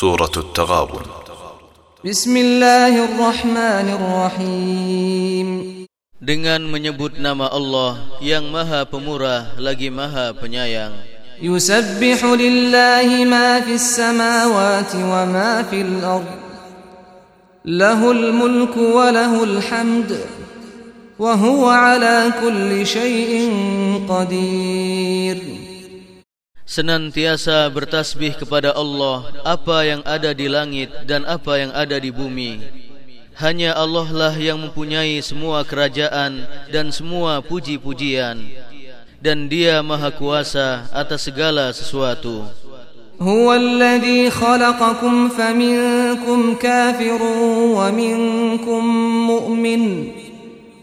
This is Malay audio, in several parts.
سورة التغابن. بسم الله الرحمن الرحيم. Dengan menyebut nama Allah yang maha pemurah lagi maha penyayang. يسبح لله ما في السماوات وما في الأرض. له الملك وله الحمد. وهو على كل شيء قدير. Senantiasa bertasbih kepada Allah apa yang ada di langit dan apa yang ada di bumi Hanya Allah lah yang mempunyai semua kerajaan dan semua puji-pujian Dan dia maha kuasa atas segala sesuatu هو الذي خلقكم فمنكم كافر ومنكم مؤمن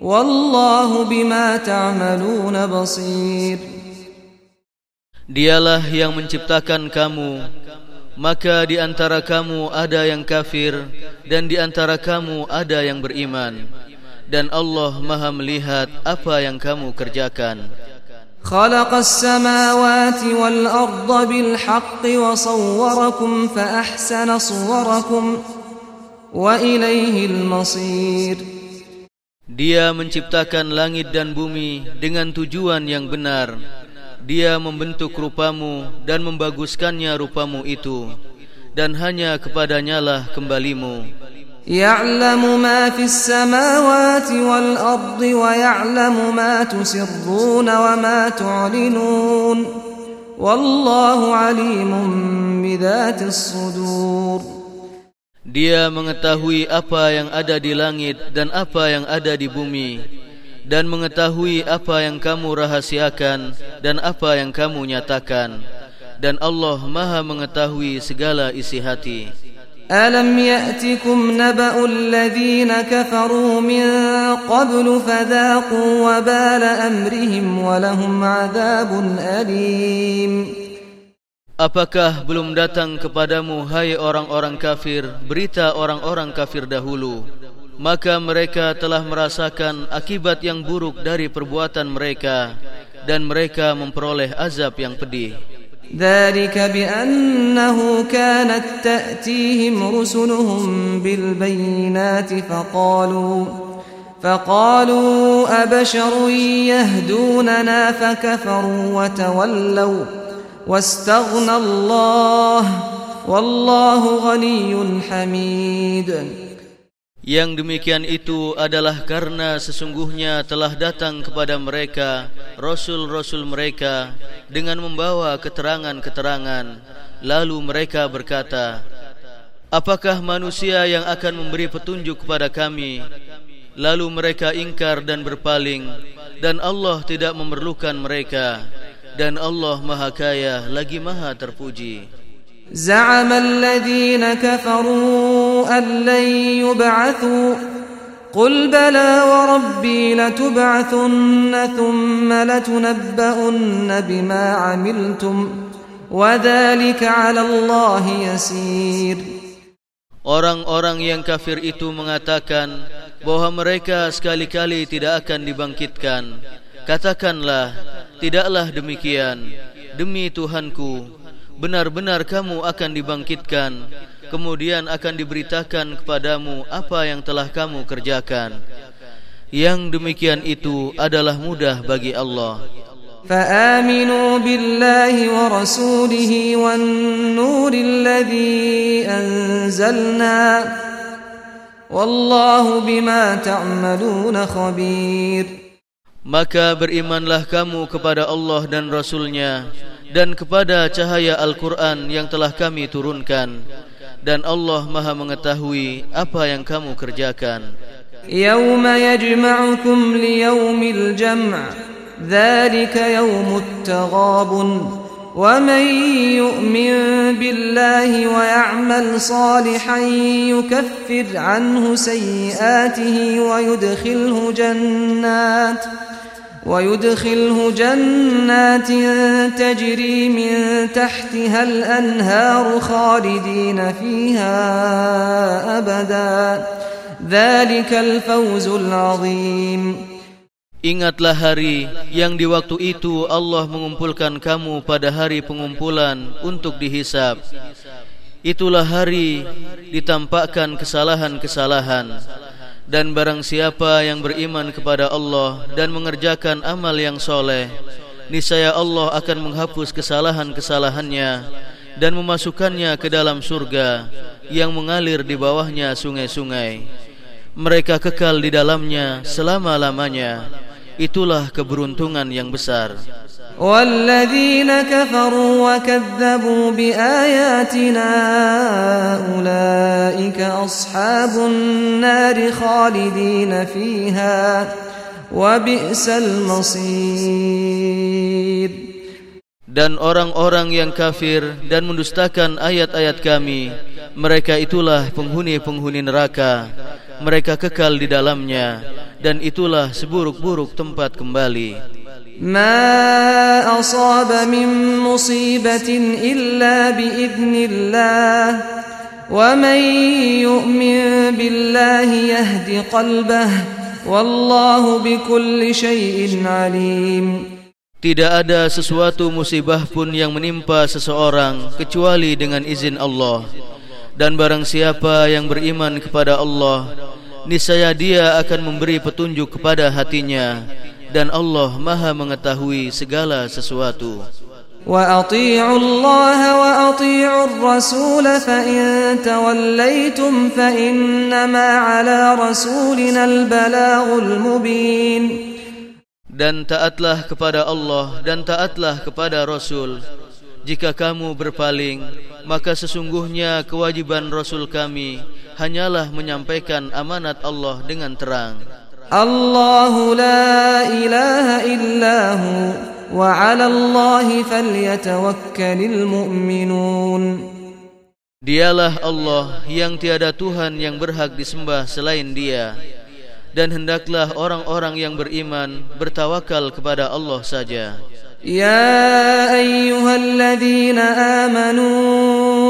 والله بما تعملون بصير Dialah yang menciptakan kamu Maka di antara kamu ada yang kafir Dan di antara kamu ada yang beriman Dan Allah maha melihat apa yang kamu kerjakan خلق السماوات والأرض بالحق وصوركم فأحسن صوركم وإليه المصير Dia menciptakan langit dan bumi dengan tujuan yang benar Dia membentuk rupamu dan membaguskannya rupamu itu Dan hanya kepadanya lah kembalimu يعلم ما في السماوات والأرض ويعلم ما تسرون وما تعلنون والله عليم بذات الصدور Dia mengetahui apa yang ada di langit dan apa yang ada di bumi dan mengetahui apa yang kamu rahasiakan dan apa yang kamu nyatakan. Dan Allah Maha mengetahui segala isi hati. Alam ya'tikum naba'ul ladzina kafaru min qabl fadhaqu wabala amrihim wa lahum 'adzabun alim. Apakah belum datang kepadamu hai orang-orang kafir berita orang-orang kafir dahulu? Maka mereka telah merasakan akibat yang buruk dari perbuatan mereka dan mereka memperoleh azab yang pedih ذلك بأنه كانت تأتيهم رسلهم بالبينات فقالوا فقالوا أبشر يهدوننا فكفروا وتولوا واستغنى الله والله غني حميد Yang demikian itu adalah karena sesungguhnya telah datang kepada mereka Rasul-Rasul mereka dengan membawa keterangan-keterangan. Lalu mereka berkata Apakah manusia yang akan memberi petunjuk kepada kami? Lalu mereka ingkar dan berpaling Dan Allah tidak memerlukan mereka. Dan Allah maha kaya lagi maha terpuji زعم الذين كفروا أن لن يبعثوا قل بلى وربي لتبعثن ثم لتنبؤن بما عملتم وذلك على الله يسير Orang-orang yang kafir itu mengatakan bahwa mereka sekali-kali tidak akan dibangkitkan. Katakanlah, tidaklah demikian. Demi Tuhanku, benar-benar kamu akan dibangkitkan kemudian akan diberitakan kepadamu apa yang telah kamu kerjakan yang demikian itu adalah mudah bagi Allah فآمنوا بالله ورسوله والنور الذي أنزلنا والله بما تعملون خبير Maka berimanlah kamu kepada Allah dan Rasulnya dan kepada cahaya Al-Quran yang telah kami turunkan dan Allah maha mengetahui apa yang kamu kerjakan يوم يجمعكم ليوم الجمع ذلك يوم التغابن ومن يؤمن بالله ويعمل صالحا يكفر عنه سيئاته ويدخله جنات ويدخله جنات تجري من تحتها الأنهار خالدين فيها أبدا ذلك الفوز العظيم Ingatlah hari yang di waktu itu Allah mengumpulkan kamu pada hari pengumpulan untuk dihisap. itulah hari ditampakkan kesalahan-kesalahan dan barang siapa yang beriman kepada Allah dan mengerjakan amal yang soleh niscaya Allah akan menghapus kesalahan-kesalahannya dan memasukkannya ke dalam surga yang mengalir di bawahnya sungai-sungai. Mereka kekal di dalamnya selama-lamanya. Itulah keberuntungan yang besar والذين كفروا وكذبوا بآياتنا أولئك أصحاب النار خالدين فيها وبئس المصير Dan orang-orang yang kafir dan mendustakan ayat-ayat kami Mereka itulah penghuni-penghuni neraka Mereka kekal di dalamnya Dan itulah seburuk-buruk tempat kembali ما أصاب من مصيبة إلا بإذن الله ومن يؤمن بالله يهد قلبه والله بكل شيء عليم Tidak ada sesuatu musibah pun yang menimpa seseorang kecuali dengan izin Allah. Dan barang siapa yang beriman kepada Allah, niscaya dia akan memberi petunjuk kepada hatinya dan Allah Maha mengetahui segala sesuatu. Wa atii'u Allah wa atii'u ar-rasul fa in tawallaytum fa innama 'ala rasulina al-balaghul mubin. Dan taatlah kepada Allah dan taatlah kepada Rasul. Jika kamu berpaling, maka sesungguhnya kewajiban Rasul kami hanyalah menyampaikan amanat Allah dengan terang. الله لا إله إلا هو وعلى الله فليتوكل المؤمنون Dialah Allah yang tiada Tuhan yang berhak disembah selain dia dan hendaklah orang-orang yang beriman bertawakal kepada Allah saja. Ya ayyuhalladzina amanu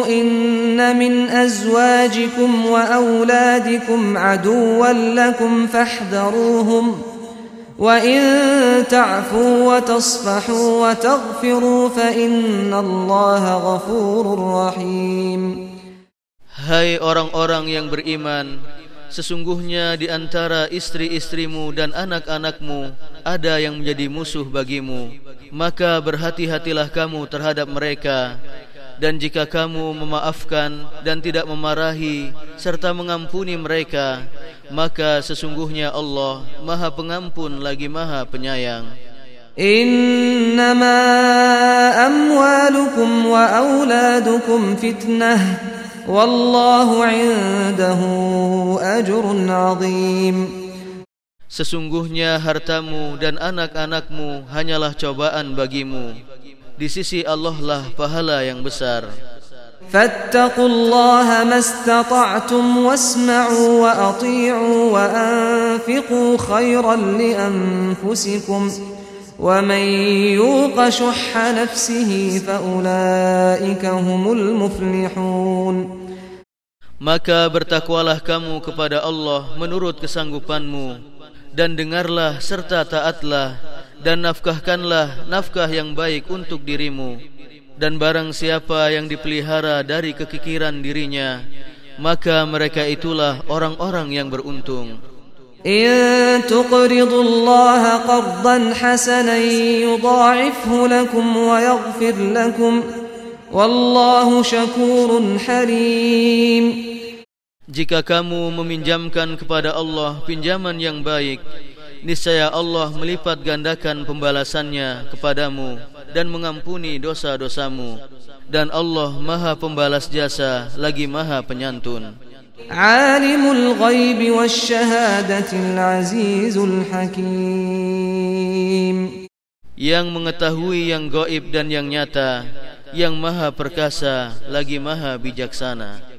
إن من أزواجكم وأولادكم عدوا لكم فاحذروهم وإن تعفوا وتصفحوا وتغفروا فإن الله غفور رحيم Hai orang-orang yang beriman Sesungguhnya di antara istri-istrimu dan anak-anakmu Ada yang menjadi musuh bagimu Maka berhati-hatilah kamu terhadap mereka dan jika kamu memaafkan dan tidak memarahi serta mengampuni mereka maka sesungguhnya Allah Maha Pengampun lagi Maha Penyayang. Innama amwalukum wa auladukum fitnah wallahu indahu ajrun azim. Sesungguhnya hartamu dan anak-anakmu hanyalah cobaan bagimu di sisi Allah lah pahala yang besar. فاتقوا الله ما استطعتم واسمعوا وأطيعوا وأنفقوا خيرا لأنفسكم ومن يوق شح نفسه فأولئك هم المفلحون Maka bertakwalah kamu kepada Allah menurut kesanggupanmu dan dengarlah serta taatlah dan nafkahkanlah nafkah yang baik untuk dirimu. Dan barang siapa yang dipelihara dari kekikiran dirinya maka mereka itulah orang-orang yang beruntung. In tuqridullaha qardan hasanan yudha'ifhu lakum wa yaghfir lakum. Wallahu syakurun halim. Jika kamu meminjamkan kepada Allah pinjaman yang baik niscaya Allah melipat gandakan pembalasannya kepadamu dan mengampuni dosa-dosamu. Dan Allah Maha Pembalas Jasa lagi Maha Penyantun. Alimul Ghaib wasyahadatil Azizul Hakim. Yang mengetahui yang gaib dan yang nyata yang Maha Perkasa lagi Maha Bijaksana